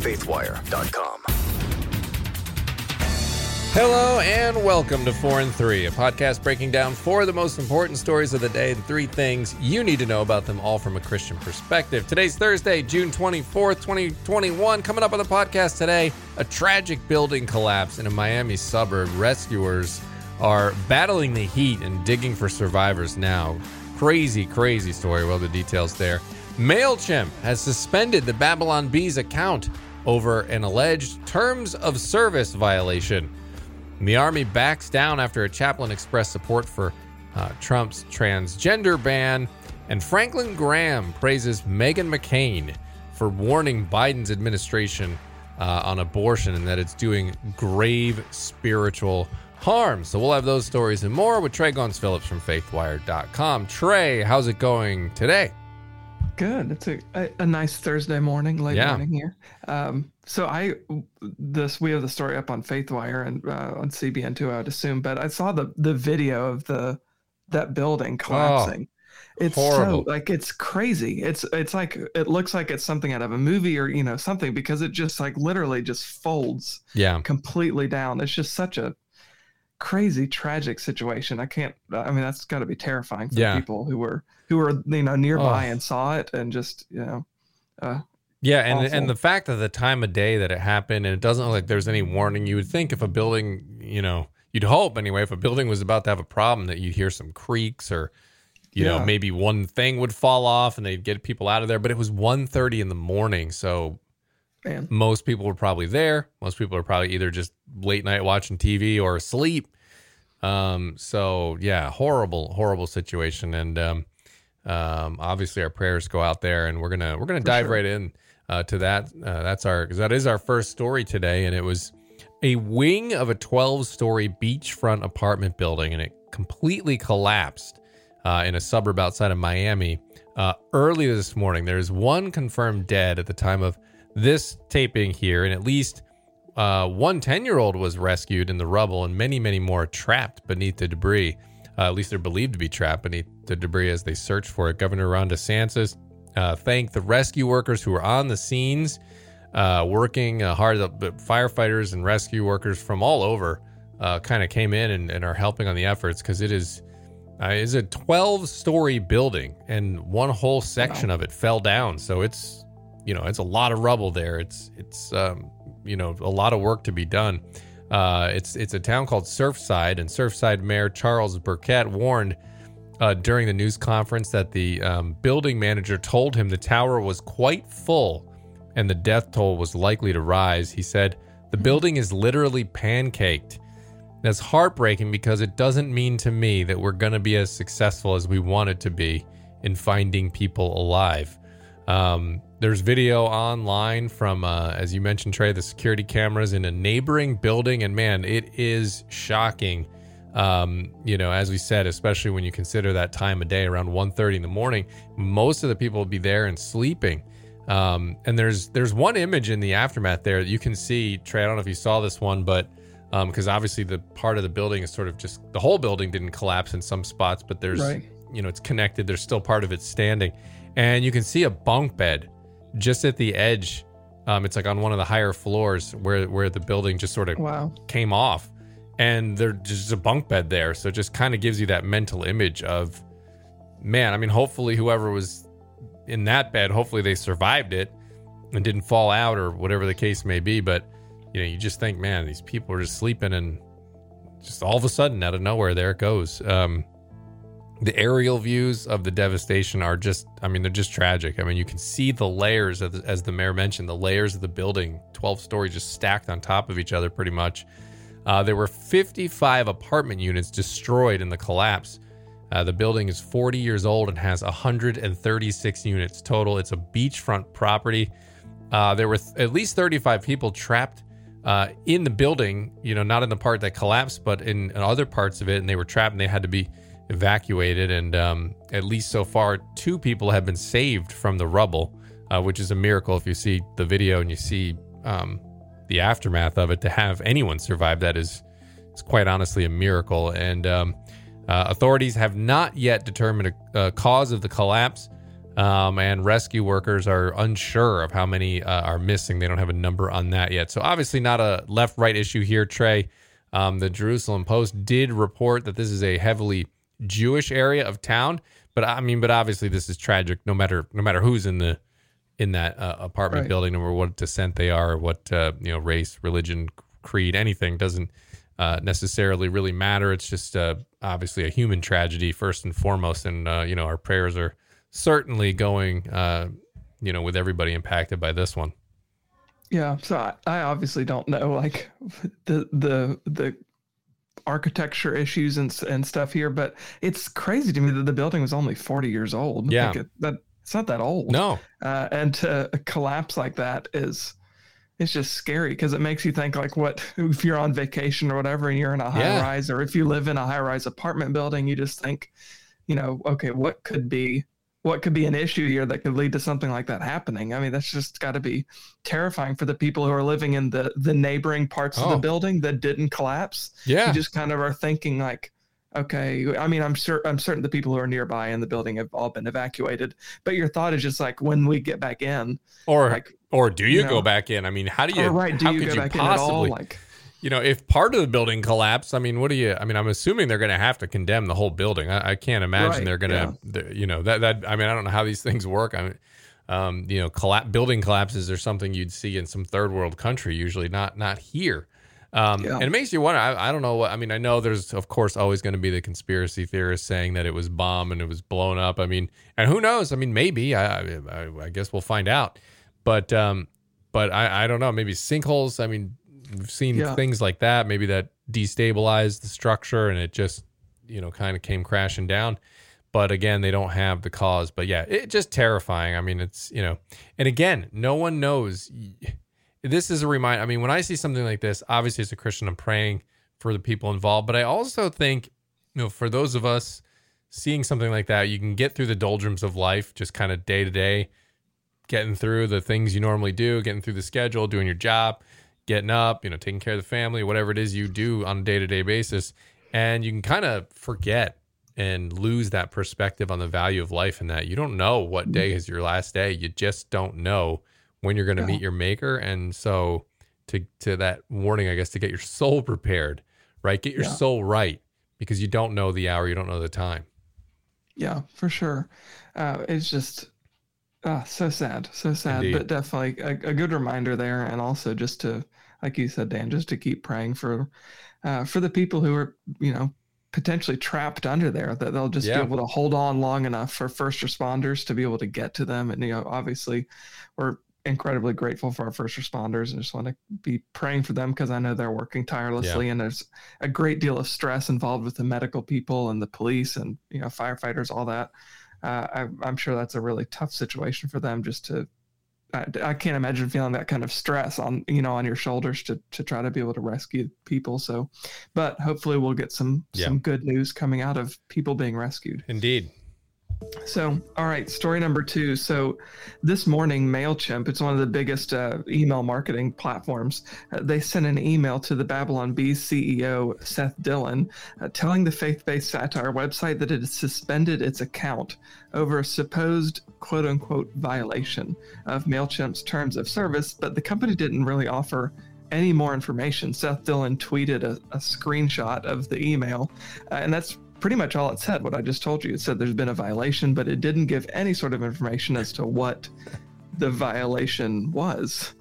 faithwire.com. Hello and welcome to 4 and 3, a podcast breaking down four of the most important stories of the day and three things you need to know about them all from a Christian perspective. Today's Thursday, June 24th, 2021. Coming up on the podcast today, a tragic building collapse in a Miami suburb. Rescuers are battling the heat and digging for survivors now. Crazy, crazy story. Well, the details there. MailChimp has suspended the Babylon Bees account over an alleged terms of service violation. The Army backs down after a chaplain expressed support for uh, Trump's transgender ban. And Franklin Graham praises Meghan McCain for warning Biden's administration uh, on abortion and that it's doing grave spiritual harm. So we'll have those stories and more with Tré Goins-Phillips from faithwire.com. Tré, how's it going today? Good. It's a, a, a nice Thursday morning, late Yeah. morning here. Um, so I this we have the story up on FaithWire and uh, on CBN too, I would assume. But I saw the the video of the that building collapsing. it's Oh, horrible. so like it's crazy. It's it's like it looks like it's something out of a movie or you know something because it just like literally just folds Yeah. completely down. It's just such a crazy tragic situation. I can't. I mean, that's got to be terrifying for Yeah. people who were who were you know nearby Oh. and saw it and just you know. Uh, Yeah, and Awful. and the fact that the time of day that it happened, and it doesn't look like there's any warning. You would think if a building, you know, you'd hope anyway, if a building was about to have a problem, that you'd hear some creaks or, you know, maybe one thing would fall off and they'd get people out of there. But it was 1.30 in the morning, so man, most people were probably there. Most people are probably either just late night watching TV or asleep. Um, so yeah, horrible, horrible situation. And um, um, obviously our prayers go out there, and we're gonna we're gonna dive sure. right in uh, to that. Uh, that's our because that is our first story today, and it was a wing of a 12 story beachfront apartment building, and it completely collapsed uh, in a suburb outside of Miami uh, early this morning. There's one confirmed dead at the time of this taping here, and at least uh, one 10 year old was rescued in the rubble, and many, many more trapped beneath the debris. Uh, at least they're believed to be trapped beneath the debris as they search for it. Governor Ron DeSantis uh, thanked the rescue workers who were on the scenes, uh, working uh, hard. The firefighters and rescue workers from all over uh, kind of came in and, and are helping on the efforts because it is uh, is a 12 story building and one whole section of it fell down. So it's you know it's a lot of rubble there. It's it's um, you know a lot of work to be done. Uh, it's it's a town called Surfside, and Surfside Mayor Charles Burkett warned uh, during the news conference that the um, building manager told him the tower was quite full and the death toll was likely to rise. He said the building is literally pancaked. That's heartbreaking because it doesn't mean to me that we're going to be as successful as we wanted to be in finding people alive. Um, there's video online from, uh, as you mentioned, Tré, the security cameras in a neighboring building, and man, it is shocking. Um, you know, as we said, especially when you consider that time of day around 1.30 in the morning, most of the people will be there and sleeping. Um, and there's there's one image in the aftermath there that you can see. Tré, I don't know if you saw this one, but because obviously the part of the building is sort of just the whole building didn't collapse in some spots, but there's Right. you know it's connected. There's still part of it standing, and you can see a bunk bed just at the edge. Um, it's like on one of the higher floors where where the building just sort of wow. came off, and there's just a bunk bed there. So it just kind of gives you that mental image of, man. I mean, hopefully whoever was in that bed, hopefully they survived it and didn't fall out or whatever the case may be. But you know, you just think, man, these people are just sleeping and just all of a sudden out of nowhere, there it goes. Um, the aerial views of the devastation are just, I mean, they're just tragic. I mean, you can see the layers, the, as the mayor mentioned, the layers of the building, 12 stories just stacked on top of each other pretty much. Uh, there were 55 apartment units destroyed in the collapse. Uh, the building is 40 years old and has 136 units total. It's a beachfront property. Uh, there were th- at least 35 people trapped uh, in the building, you know, not in the part that collapsed, but in, in other parts of it. And they were trapped and they had to be evacuated. And um, at least so far, two people have been saved from the rubble, uh, which is a miracle if you see the video and you see um, the aftermath of it. To have anyone survive that is, is quite honestly a miracle. And um, uh, authorities have not yet determined a, a cause of the collapse. Um, and rescue workers are unsure of how many uh, are missing. They don't have a number on that yet. So, obviously, not a left right issue here, Trey. Um, the Jerusalem Post did report that this is a heavily Jewish area of town, but I mean, but obviously, this is tragic. No matter no matter who's in the in that uh, apartment right. building, or what descent they are, or what uh, you know, race, religion, creed, anything doesn't uh, necessarily really matter. It's just uh, obviously a human tragedy first and foremost, and uh, you know, our prayers are certainly going, uh, you know, with everybody impacted by this one. Yeah, so I, I obviously don't know like the the the architecture issues and and stuff here, but it's crazy to me that the building was only 40 years old. Yeah, like it, that it's not that old. No, uh, and to collapse like that is it's just scary because it makes you think like what if you're on vacation or whatever and you're in a high yeah. rise or if you live in a high rise apartment building, you just think, you know, okay, what could be what could be an issue here that could lead to something like that happening. I mean, that's just got to be terrifying for the people who are living in the the neighboring parts oh. of the oh. building that didn't collapse. Yeah, you just kind of are thinking like, okay. I mean, I'm sure I'm certain the people who are nearby in the building have all been evacuated, but your thought is just like when we get back in, or like, or do you, you know, go back in? I mean, how do you? Right? Do how you could go you back possibly? in at all? Like you know, if part of the building collapsed, I mean, what do you? I mean, I'm assuming they're going to have to condemn the whole building. I, I can't imagine right, they're going to, yeah. you know, that that. I mean, I don't know how these things work. I mean, um, you know, collapse building collapses are something you'd see in some third world country, usually not not here. Um, yeah. And it makes you wonder. I, I don't know what. I mean, I know there's of course always going to be the conspiracy theorists saying that it was bomb and it was blown up. I mean, and who knows? I mean, maybe. I I, I guess we'll find out. But um, but I I don't know. Maybe sinkholes. I mean We've seen yeah. things like that, maybe that destabilized the structure and it just, you know, kind of came crashing down. But again, they don't have the cause. But yeah, it just terrifying. I mean, it's, you know, and again, no one knows. This is a reminder. I mean, when I see something like this, obviously as a Christian, I'm praying for the people involved. But I also think, you know, for those of us seeing something like that, you can get through the doldrums of life, just kind of day to day, getting through the things you normally do, getting through the schedule, doing your job getting up, you know, taking care of the family, whatever it is you do on a day to day basis. And you can kind of forget and lose that perspective on the value of life and that you don't know what mm-hmm. day is your last day. You just don't know when you're going to yeah. meet your maker. And so to, to that warning, I guess, to get your soul prepared, right? Get your yeah. soul right because you don't know the hour, you don't know the time. Yeah, for sure. Uh, it's just, uh, so sad, so sad, Indeed. but definitely a, a, good reminder there. And also just to, like you said, Dan, just to keep praying for uh, for the people who are, you know, potentially trapped under there, that they'll just yeah. be able to hold on long enough for first responders to be able to get to them. And you know, obviously, we're incredibly grateful for our first responders and just want to be praying for them because I know they're working tirelessly yeah. and there's a great deal of stress involved with the medical people and the police and you know firefighters, all that. Uh, I, I'm sure that's a really tough situation for them just to I, I, can't imagine feeling that kind of stress on you know on your shoulders to to try to be able to rescue people. So but hopefully we'll get some yeah. some good news coming out of people being rescued. Indeed so, all right, story number two. So, this morning, MailChimp, it's one of the biggest uh, email marketing platforms, uh, they sent an email to the Babylon Bee CEO, Seth Dillon, uh, telling the faith based satire website that it had suspended its account over a supposed quote unquote violation of MailChimp's terms of service, but the company didn't really offer any more information. Seth Dillon tweeted a, a screenshot of the email, uh, and that's pretty much all it said, what I just told you. It said there's been a violation, but it didn't give any sort of information as to what the violation was.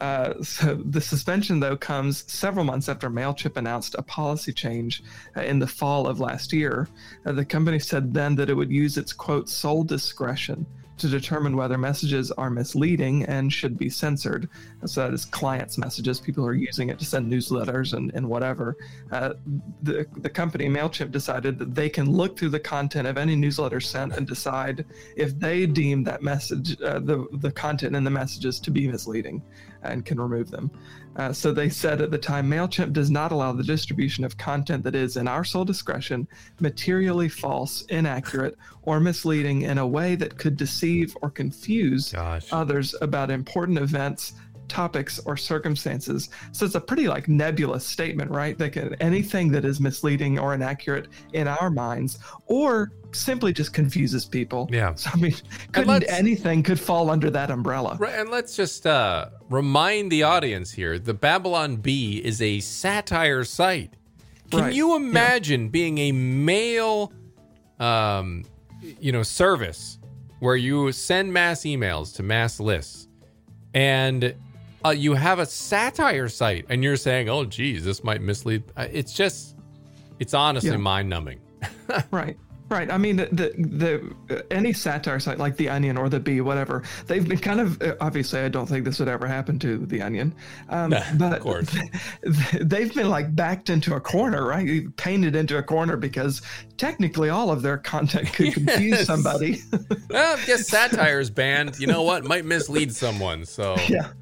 Uh, so the suspension, though, comes several months after MailChimp announced a policy change uh, in the fall of last year. Uh, the company said then that it would use its quote sole discretion to determine whether messages are misleading and should be censored. So that is clients' messages. People are using it to send newsletters and, and whatever. Uh, the, the company, MailChimp, decided that they can look through the content of any newsletter sent and decide if they deem that message, uh, the, the content in the messages to be misleading and can remove them. Uh, so they said at the time MailChimp does not allow the distribution of content that is, in our sole discretion, materially false, inaccurate, or misleading in a way that could deceive or confuse Gosh. others about important events topics, or circumstances. So it's a pretty like nebulous statement, right? That can anything that is misleading or inaccurate in our minds, or simply just confuses people. Yeah. So I mean, couldn't anything could fall under that umbrella. Right, and let's just uh, remind the audience here: the Babylon Bee is a satire site. Can Right. you imagine being a mail, um, you know, service where you send mass emails to mass lists, and uh, you have a satire site, and you're saying, "Oh, geez, this might mislead." Uh, It's just, it's honestly Yeah. mind-numbing. Right. Right. I mean, the the, uh, any satire site like the Onion or the Bee, whatever, they've been kind of uh, obviously. I don't think this would ever happen to the Onion, um, Nah, of but course. they've been like backed into a corner, right? Painted into a corner because technically all of their content could confuse Yes. somebody. well, I guess satire is banned. You know what? Might mislead someone. So, yeah.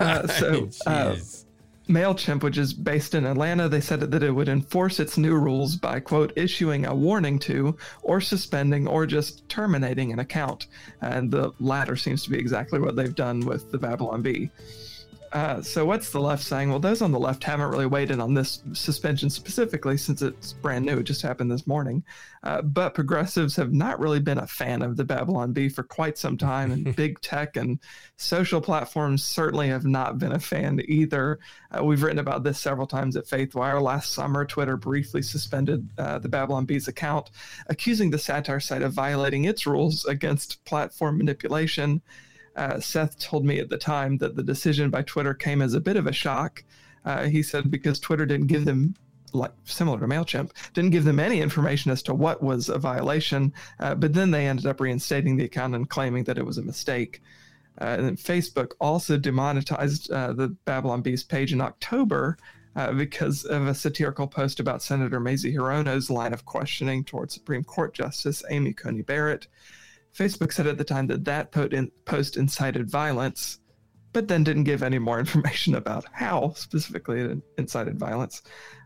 Uh, so, uh, Jeez. MailChimp, which is based in Atlanta, they said that it would enforce its new rules by, quote, issuing a warning to, or suspending, or just terminating an account. And the latter seems to be exactly what they've done with the Babylon Bee. Uh, so, what's the left saying? Well, those on the left haven't really weighed in on this suspension specifically since it's brand new. It just happened this morning. Uh, but progressives have not really been a fan of the Babylon Bee for quite some time, and big tech and social platforms certainly have not been a fan either. Uh, we've written about this several times at FaithWire. Last summer, Twitter briefly suspended uh, the Babylon Bee's account, accusing the satire site of violating its rules against platform manipulation. Uh, Seth told me at the time that the decision by Twitter came as a bit of a shock. Uh, he said because Twitter didn't give them like similar to Mailchimp, didn't give them any information as to what was a violation. Uh, but then they ended up reinstating the account and claiming that it was a mistake. Uh, and then Facebook also demonetized uh, the Babylon Beast page in October uh, because of a satirical post about Senator Mazie Hirono's line of questioning towards Supreme Court Justice Amy Coney Barrett. Facebook said at the time that that post incited violence, but then didn't give any more information about how specifically it incited violence.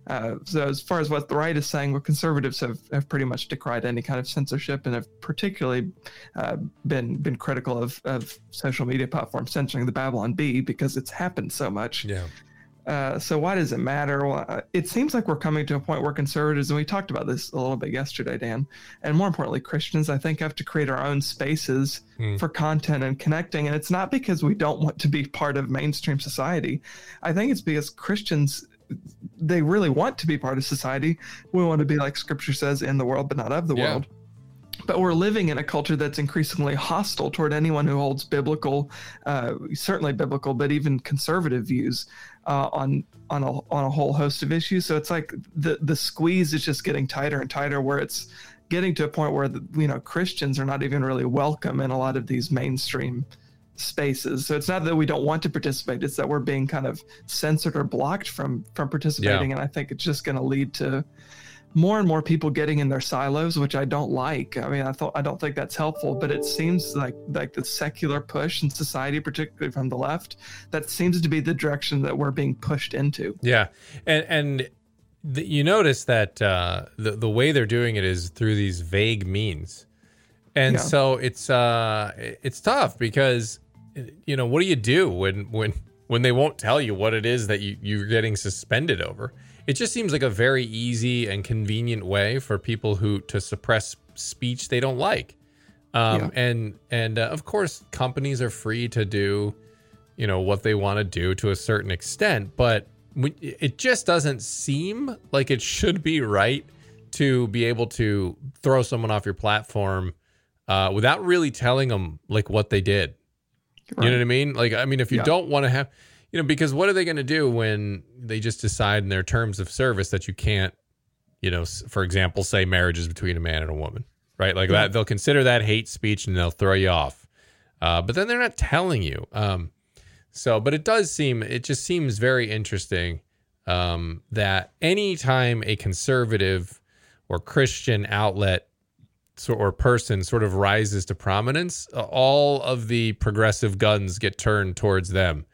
Uh, so, as far as what the right is saying, well, conservatives have, have pretty much decried any kind of censorship and have particularly uh, been been critical of, of social media platforms censoring the Babylon Bee because it's happened so much. Yeah. Uh, so why does it matter? Well, uh, it seems like we're coming to a point where conservatives, and we talked about this a little bit yesterday, Dan, and more importantly, Christians, I think, have to create our own spaces Hmm. for content and connecting. And it's not because we don't want to be part of mainstream society. I think it's because Christians, they really want to be part of society. We want to be like Scripture says, in the world, but not of the Yeah. world but we're living in a culture that's increasingly hostile toward anyone who holds biblical, uh, certainly biblical, but even conservative views uh, on on a on a whole host of issues. So it's like the the squeeze is just getting tighter and tighter, where it's getting to a point where the, you know Christians are not even really welcome in a lot of these mainstream spaces. So it's not that we don't want to participate; it's that we're being kind of censored or blocked from from participating. And I think it's just going to lead to more and more people getting in their silos, which I don't like. I mean, I thought I don't think that's helpful, but it seems like like the secular push in society, particularly from the left, that seems to be the direction that we're being pushed into. Yeah, and and the, you notice that uh, the the way they're doing it is through these vague means, and Yeah. so it's uh it's tough because you know what do you do when when when they won't tell you what it is that you you're getting suspended over? It just seems like a very easy and convenient way for people who to suppress speech they don't like. Um, Yeah. and and uh, of course companies are free to do you know what they want to do to a certain extent but we- it just doesn't seem like it should be right to be able to throw someone off your platform uh, without really telling them like what they did you know what i mean like i mean if you Yeah. don't want to have you know because what are they going to do when they just decide in their terms of service that you can't you know for example say marriage is between a man and a woman right like Yeah. that they'll consider that hate speech and they'll throw you off uh, but then they're not telling you um, so but it does seem it just seems very interesting um, that anytime a conservative or christian outlet so, or person sort of rises to prominence, all of the progressive guns get turned towards them.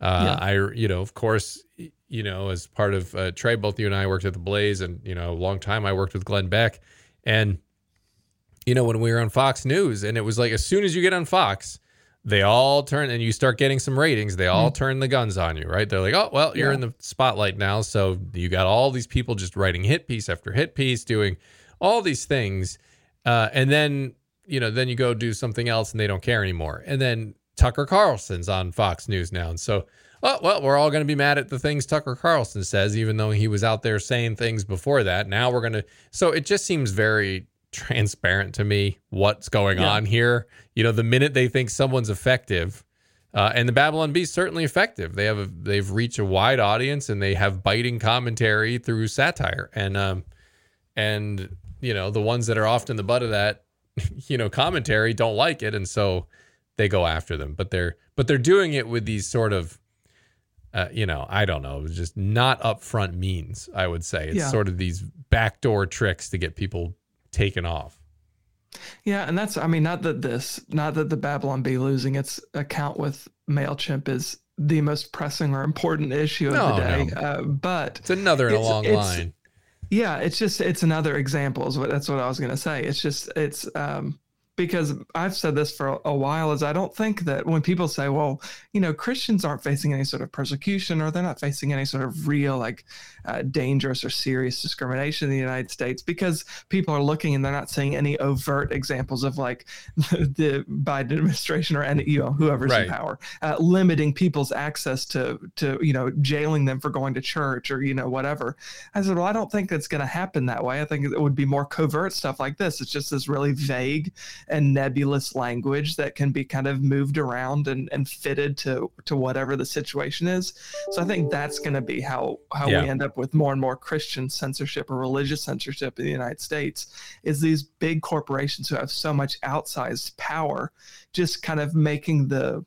Uh, I, you know, of course, you know, as part of uh, Tré, both you and I worked at the Blaze, and you know, a long time I worked with Glenn Beck, and you know, when we were on Fox News, and it was like as soon as you get on Fox, they all turn and you start getting some ratings they all mm. turn the guns on you right? They're like oh well you're yeah. in the spotlight now. So you got all these people just writing hit piece after hit piece doing all these things. Uh, and then you know then you go do something else and they don't care anymore. And then tucker carlson's on fox news now and so oh well we're all going to be mad at the things tucker carlson says even though he was out there saying things before that now we're going to so it just seems very transparent to me what's going yeah. on here. You know, the minute they think someone's effective, uh, and the Babylon Bee certainly effective. They have a, they've reached a wide audience and they have biting commentary through satire and um and you know the ones that are often the butt of that you know commentary don't like it and so they go after them. But they're but they're doing it with these sort of uh, you know, I don't know, just not upfront means. I would say it's yeah. sort of these backdoor tricks to get people taken off. Yeah, and that's I mean not that this not that the Babylon Bee losing its account with Mailchimp is the most pressing or important issue of no, the day, no. uh, but it's another in a long line. Yeah, it's just it's another example. Is what that's what I was going to say. It's just it's um because I've said this for a while is I don't think that when people say, well, you know, Christians aren't facing any sort of persecution or they're not facing any sort of real like uh, dangerous or serious discrimination in the United States because people are looking and they're not seeing any overt examples of like the, the Biden administration or any, you know, whoever's right. in power uh, limiting people's access to, to, you know, jailing them for going to church or, you know, whatever. I said, well, I don't think that's going to happen that way. I think it would be more covert stuff like this. It's just this really vague and nebulous language that can be kind of moved around and, and fitted to to whatever the situation is. So I think that's going to be how how yeah. we end up with more and more Christian censorship or religious censorship in the United States. Is these big corporations who have so much outsized power just kind of making the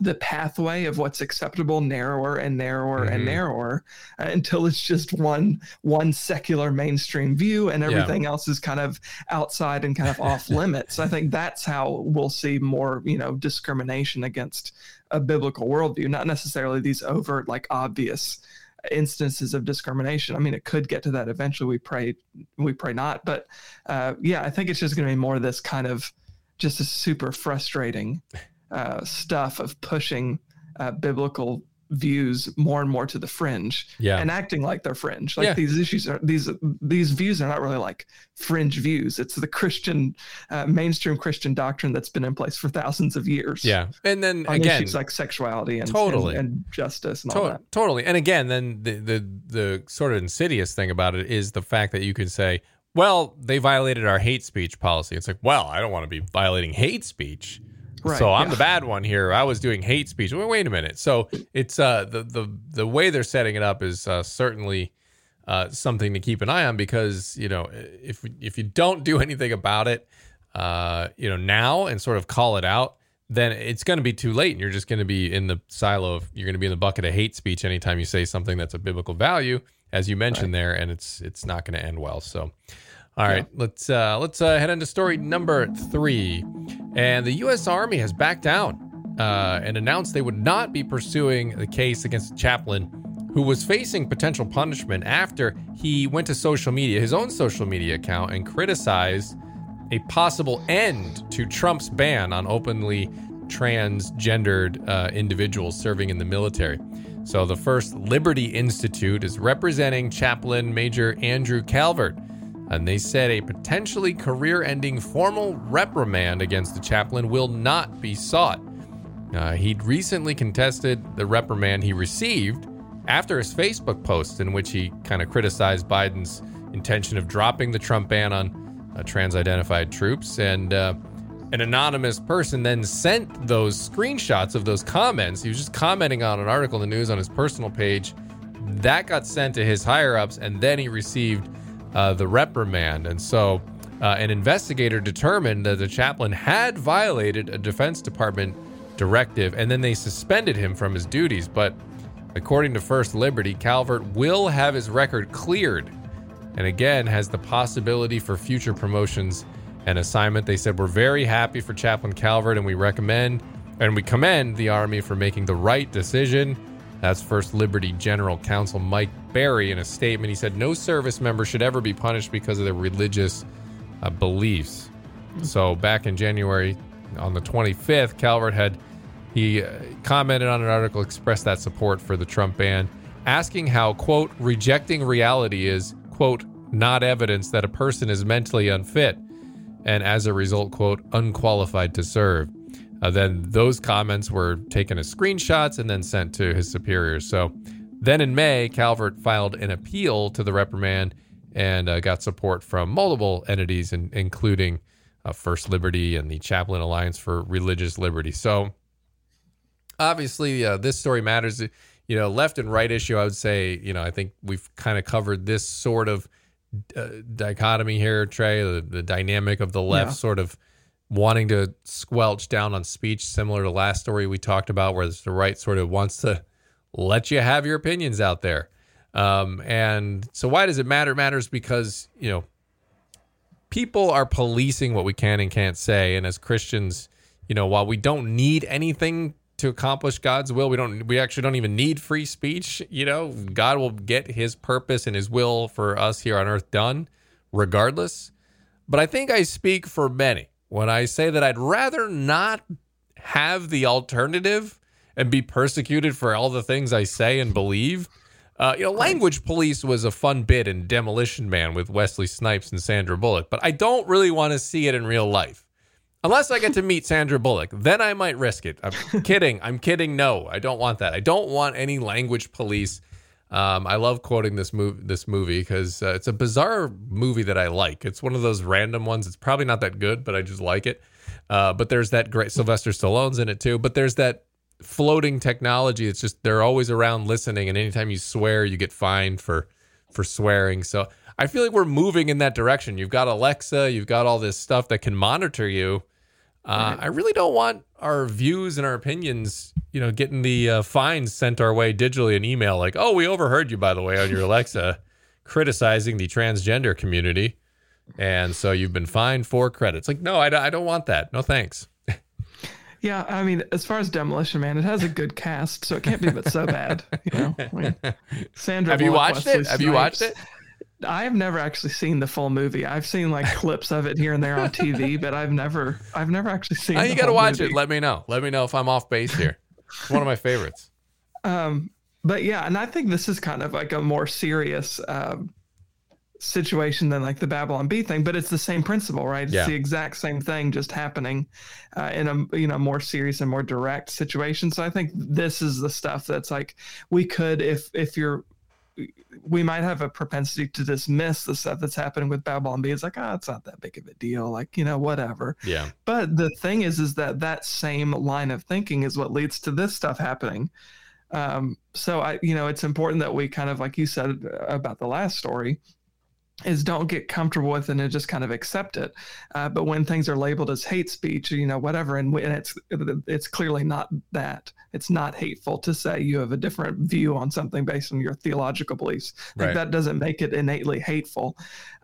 the pathway of what's acceptable narrower and narrower mm-hmm. and narrower uh, until it's just one one secular mainstream view and everything yeah. else is kind of outside and kind of off limits i think that's how we'll see more you know discrimination against a biblical worldview not necessarily these overt like obvious instances of discrimination i mean it could get to that eventually we pray we pray not but uh, yeah i think it's just going to be more of this kind of just a super frustrating uh, stuff of pushing uh, biblical views more and more to the fringe yeah. and acting like they're fringe. Like yeah. these issues are these these views are not really like fringe views. It's the christian uh, mainstream christian doctrine that's been in place for thousands of years. Yeah. And then again issues like sexuality and totally. and, and justice and to- all that. totally. And again then the, the the sort of insidious thing about it is the fact that you can say well they violated our hate speech policy. It's like well i don't want to be violating hate speech Right, so I'm yeah. the bad one here. I was doing hate speech. Wait, wait a minute. So it's uh, the the the way they're setting it up is uh, certainly uh, something to keep an eye on because you know if if you don't do anything about it, uh, you know now and sort of call it out, then it's going to be too late, and you're just going to be in the silo of you're going to be in the bucket of hate speech anytime you say something that's a biblical value, as you mentioned right. there, and it's it's not going to end well. So. All right, yeah. let's uh, let's uh, head into story number three. And the U.S. Army has backed down uh, and announced they would not be pursuing the case against a chaplain who was facing potential punishment after he went to social media, his own social media account, and criticized a possible end to Trump's ban on openly transgendered uh, individuals serving in the military. So the First Liberty Institute is representing Chaplain Major Andrew Calvert and they said a potentially career ending formal reprimand against the chaplain will not be sought. Uh, he'd recently contested the reprimand he received after his Facebook post, in which he kind of criticized Biden's intention of dropping the Trump ban on uh, trans identified troops. And uh, an anonymous person then sent those screenshots of those comments. He was just commenting on an article in the news on his personal page. That got sent to his higher ups, and then he received uh, the reprimand. And so uh, an investigator determined that the chaplain had violated a Defense Department directive, and then they suspended him from his duties. But according to First Liberty, Calvert will have his record cleared and again has the possibility for future promotions and assignment. They said, We're very happy for Chaplain Calvert, and we recommend and we commend the Army for making the right decision. That's First Liberty General Counsel Mike Berry in a statement. He said no service member should ever be punished because of their religious uh, beliefs. So back in January on the 25th, Calvert had he uh, commented on an article, expressed that support for the Trump ban, asking how quote rejecting reality is quote not evidence that a person is mentally unfit, and as a result, quote unqualified to serve. Uh, then those comments were taken as screenshots and then sent to his superiors. So then in May, Calvert filed an appeal to the reprimand and uh, got support from multiple entities, in, including uh, First Liberty and the Chaplain Alliance for Religious Liberty. So obviously, uh, this story matters. You know, left and right issue, I would say, you know, I think we've kind of covered this sort of uh, dichotomy here, Tré, the, the dynamic of the left yeah. sort of wanting to squelch down on speech, similar to last story we talked about, where the right sort of wants to let you have your opinions out there. Um, and so, why does it matter? It matters because you know people are policing what we can and can't say, and as Christians, you know, while we don't need anything to accomplish God's will, we don't. We actually don't even need free speech. You know, God will get His purpose and His will for us here on earth done, regardless. But I think I speak for many when I say that I'd rather not have the alternative and be persecuted for all the things I say and believe. Uh, you know, language police was a fun bit in Demolition Man with Wesley Snipes and Sandra Bullock, but I don't really want to see it in real life. Unless I get to meet Sandra Bullock, then I might risk it. I'm kidding. I'm kidding. No, I don't want that. I don't want any language police um, I love quoting this movie this movie because uh, it's a bizarre movie that I like. It's one of those random ones. It's probably not that good, but I just like it. Uh, but there's that great Sylvester Stallone's in it too. But there's that floating technology. It's just they're always around listening, and anytime you swear, you get fined for for swearing. So I feel like we're moving in that direction. You've got Alexa, you've got all this stuff that can monitor you. Uh, I really don't want our views and our opinions, you know, getting the uh, fines sent our way digitally in email, like, "Oh, we overheard you, by the way, on your Alexa, criticizing the transgender community, and so you've been fined four credits." Like, no, I, I don't want that. No, thanks. Yeah, I mean, as far as Demolition Man, it has a good cast, so it can't be but so bad. You know, I mean, Sandra. Have Bullock, you watched Wesley it? Snipes, Have you watched it? I've never actually seen the full movie. I've seen like clips of it here and there on TV, but I've never, I've never actually seen. Oh, you got to watch movie. it. Let me know. Let me know if I'm off base here. It's one of my favorites. Um, but yeah, and I think this is kind of like a more serious um, situation than like the Babylon Bee thing, but it's the same principle, right? It's yeah. the exact same thing, just happening uh, in a you know more serious and more direct situation. So I think this is the stuff that's like we could, if if you're we might have a propensity to dismiss the stuff that's happening with Babylon Bee. It's like, oh, it's not that big of a deal. Like, you know, whatever. Yeah. But the thing is, is that that same line of thinking is what leads to this stuff happening. Um, so I, you know, it's important that we kind of, like you said about the last story, is don't get comfortable with it and just kind of accept it. Uh, but when things are labeled as hate speech, you know, whatever, and, and it's it's clearly not that. It's not hateful to say you have a different view on something based on your theological beliefs. Like that doesn't make it innately hateful.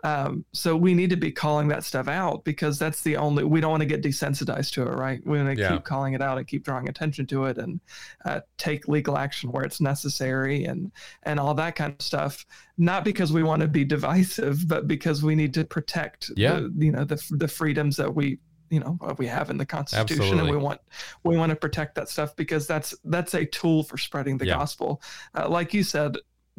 Um, so we need to be calling that stuff out because that's the only. We don't want to get desensitized to it, right? We want to yeah. keep calling it out and keep drawing attention to it and uh, take legal action where it's necessary and and all that kind of stuff. Not because we want to be divisive, but because we need to protect, yeah. the, you know, the the freedoms that we you know we have in the constitution Absolutely. and we want we want to protect that stuff because that's that's a tool for spreading the yeah. gospel uh, like you said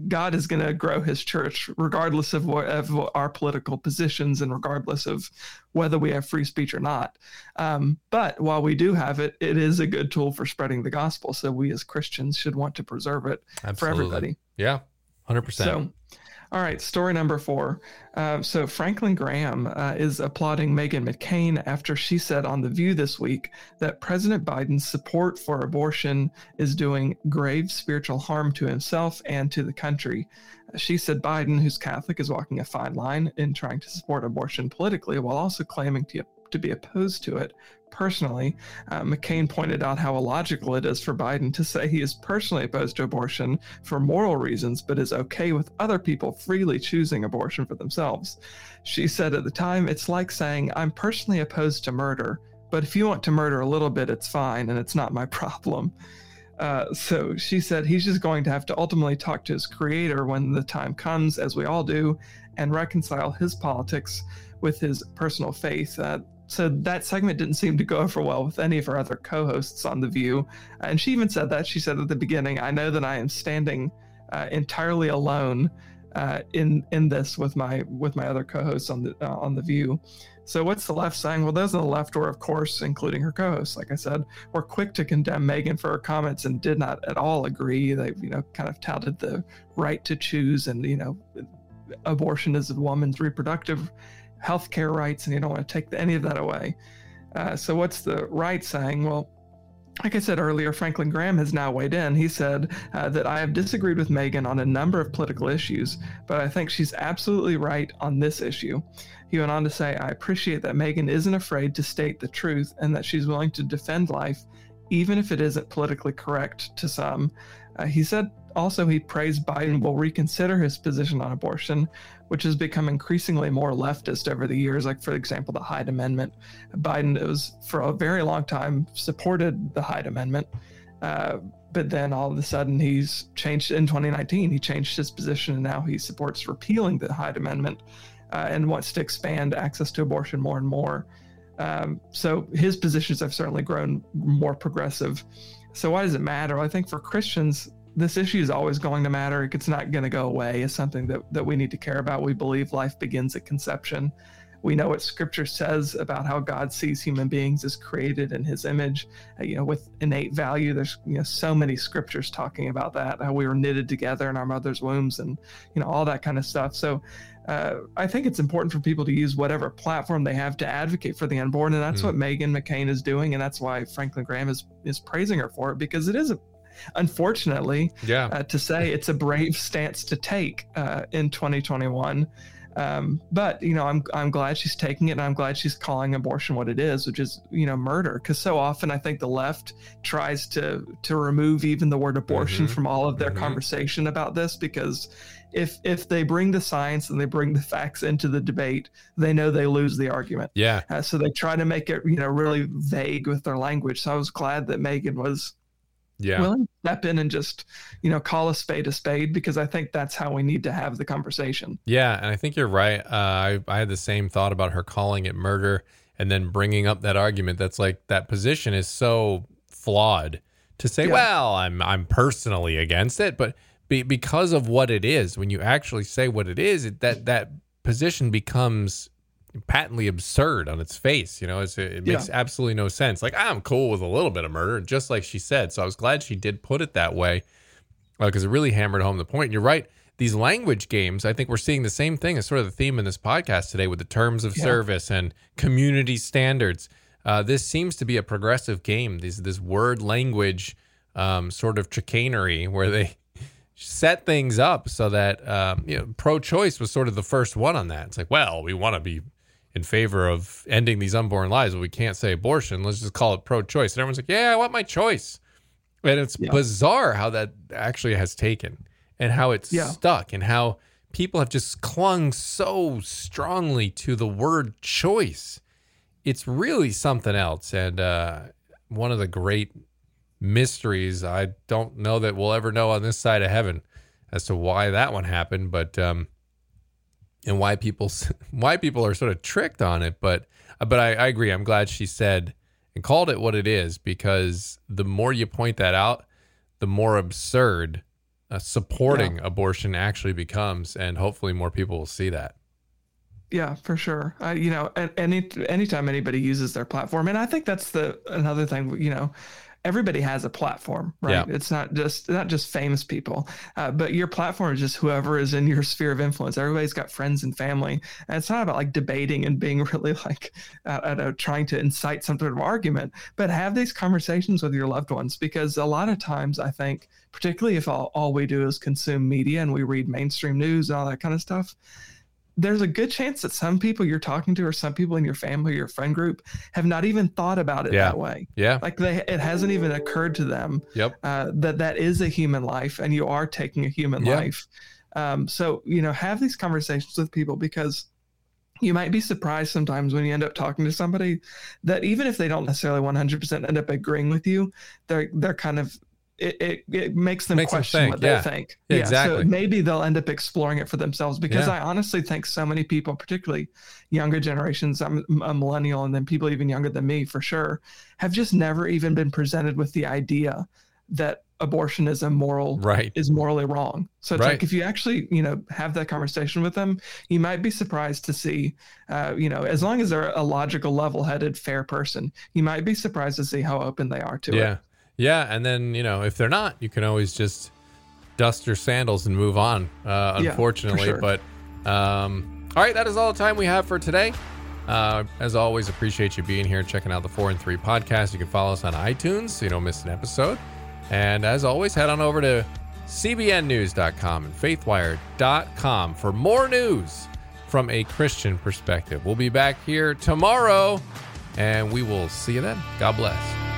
god is going to grow his church regardless of what of our political positions and regardless of whether we have free speech or not um, but while we do have it it is a good tool for spreading the gospel so we as christians should want to preserve it Absolutely. for everybody yeah 100% so all right, story number four. Uh, so Franklin Graham uh, is applauding Meghan McCain after she said on The View this week that President Biden's support for abortion is doing grave spiritual harm to himself and to the country. She said Biden, who's Catholic, is walking a fine line in trying to support abortion politically while also claiming to, to be opposed to it personally. Uh, McCain pointed out how illogical it is for Biden to say he is personally opposed to abortion for moral reasons, but is okay with other people freely choosing abortion for themselves. She said at the time, it's like saying, I'm personally opposed to murder, but if you want to murder a little bit, it's fine and it's not my problem. Uh, so she said he's just going to have to ultimately talk to his creator when the time comes, as we all do, and reconcile his politics with his personal faith. Uh, so that segment didn't seem to go over well with any of her other co-hosts on the View, and she even said that she said at the beginning, "I know that I am standing uh, entirely alone uh, in in this with my with my other co-hosts on the uh, on the View." So what's the left saying? Well, those on the left were, of course, including her co-hosts. Like I said, were quick to condemn Meghan for her comments and did not at all agree. They, you know, kind of touted the right to choose and you know, abortion is a woman's reproductive health care rights, and you don't want to take any of that away. Uh, so what's the right saying? Well, like I said earlier, Franklin Graham has now weighed in. He said uh, that I have disagreed with Meghan on a number of political issues, but I think she's absolutely right on this issue. He went on to say, I appreciate that Meghan isn't afraid to state the truth and that she's willing to defend life, even if it isn't politically correct to some. Uh, he said also he prays Biden will reconsider his position on abortion, which has become increasingly more leftist over the years. Like, for example, the Hyde Amendment. Biden was, for a very long time, supported the Hyde Amendment. Uh, but then all of a sudden he's changed in 2019 he changed his position and now he supports repealing the hyde amendment uh, and wants to expand access to abortion more and more. Um, so his positions have certainly grown more progressive. So why does it matter? I think for Christians, this issue is always going to matter. It's not going to go away. It's something that, that we need to care about. We believe life begins at conception. We know what Scripture says about how God sees human beings as created in His image, uh, you know, with innate value. There's you know so many scriptures talking about that, how we were knitted together in our mother's wombs, and you know all that kind of stuff. So uh, I think it's important for people to use whatever platform they have to advocate for the unborn, and that's mm. what Meghan McCain is doing, and that's why Franklin Graham is is praising her for it because it is, a, unfortunately, yeah, uh, to say it's a brave stance to take uh, in 2021. Um, but you know, I'm I'm glad she's taking it, and I'm glad she's calling abortion what it is, which is you know murder. Because so often I think the left tries to to remove even the word abortion mm-hmm. from all of their mm-hmm. conversation about this because if if they bring the science and they bring the facts into the debate, they know they lose the argument. Yeah. Uh, so they try to make it you know really vague with their language. So I was glad that Meghan was yeah willing to step in and just you know call a spade a spade because I think that's how we need to have the conversation. Yeah, and I think you're right. Uh, I I had the same thought about her calling it murder and then bringing up that argument. That's like that position is so flawed to say. Yeah. Well, I'm I'm personally against it, but be, because of what it is. When you actually say what it is, it, that that position becomes patently absurd on its face. You know, it makes yeah. absolutely no sense. Like I'm cool with a little bit of murder, just like she said. So I was glad she did put it that way because uh, it really hammered home the point. And you're right. These language games, I think we're seeing the same thing as sort of the theme in this podcast today with the terms of yeah. service and community standards. Uh, this seems to be a progressive game. These this word language um, sort of chicanery where they set things up so that um, you know pro-choice was sort of the first one on that. It's like, well, we want to be in favor of ending these unborn lives, but we can't say abortion. Let's just call it pro-choice. And everyone's like, yeah, I want my choice. And it's yeah. bizarre how that actually has taken and how it's yeah. stuck and how people have just clung so strongly to the word choice. It's really something else. And uh, one of the great mysteries. I don't know that we'll ever know on this side of heaven as to why that one happened, but um, and why people why people are sort of tricked on it. But but I, I agree. I'm glad she said and called it what it is because the more you point that out, the more absurd uh, supporting yeah. abortion actually becomes, and hopefully more people will see that. Yeah, for sure. Uh, you know, any anytime anybody uses their platform, and I think that's the another thing. You know, everybody has a platform, right? Yeah. It's not just not just famous people, uh, but your platform is just whoever is in your sphere of influence. Everybody's got friends and family, and it's not about like debating and being really like uh, trying to incite some sort of argument, but have these conversations with your loved ones because a lot of times I think, particularly if all, all we do is consume media and we read mainstream news and all that kind of stuff there's a good chance that some people you're talking to or some people in your family or your friend group have not even thought about it yeah. that way yeah like they it hasn't even occurred to them yep uh, that that is a human life and you are taking a human yep. life um, so you know have these conversations with people because you might be surprised sometimes when you end up talking to somebody that even if they don't necessarily 100% end up agreeing with you they're they're kind of it, it, it makes them Makes question think, what yeah. they think. Yeah, So exactly. maybe they'll end up exploring it for themselves because Yeah. I honestly think so many people, particularly younger generations, I'm a millennial and then people even younger than me for sure, have just never even been presented with the idea that abortion is immoral Right. is morally wrong. So it's Right. like if you actually, you know, have that conversation with them, you might be surprised to see, uh, you know, as long as they're a logical, level-headed, fair person, you might be surprised to see how open they are to Yeah. it. Yeah. And then, you know, if they're not, you can always just dust your sandals and move on, uh, Yeah, unfortunately. sure. But, um, all right, that is all the time we have for today. Uh, as always, appreciate you being here, and checking out the 4 and 3 podcast. You can follow us on iTunes so you don't miss an episode. And as always, head on over to cbnnews.com and faithwire.com for more news from a Christian perspective. We'll be back here tomorrow, and we will see you then. God bless.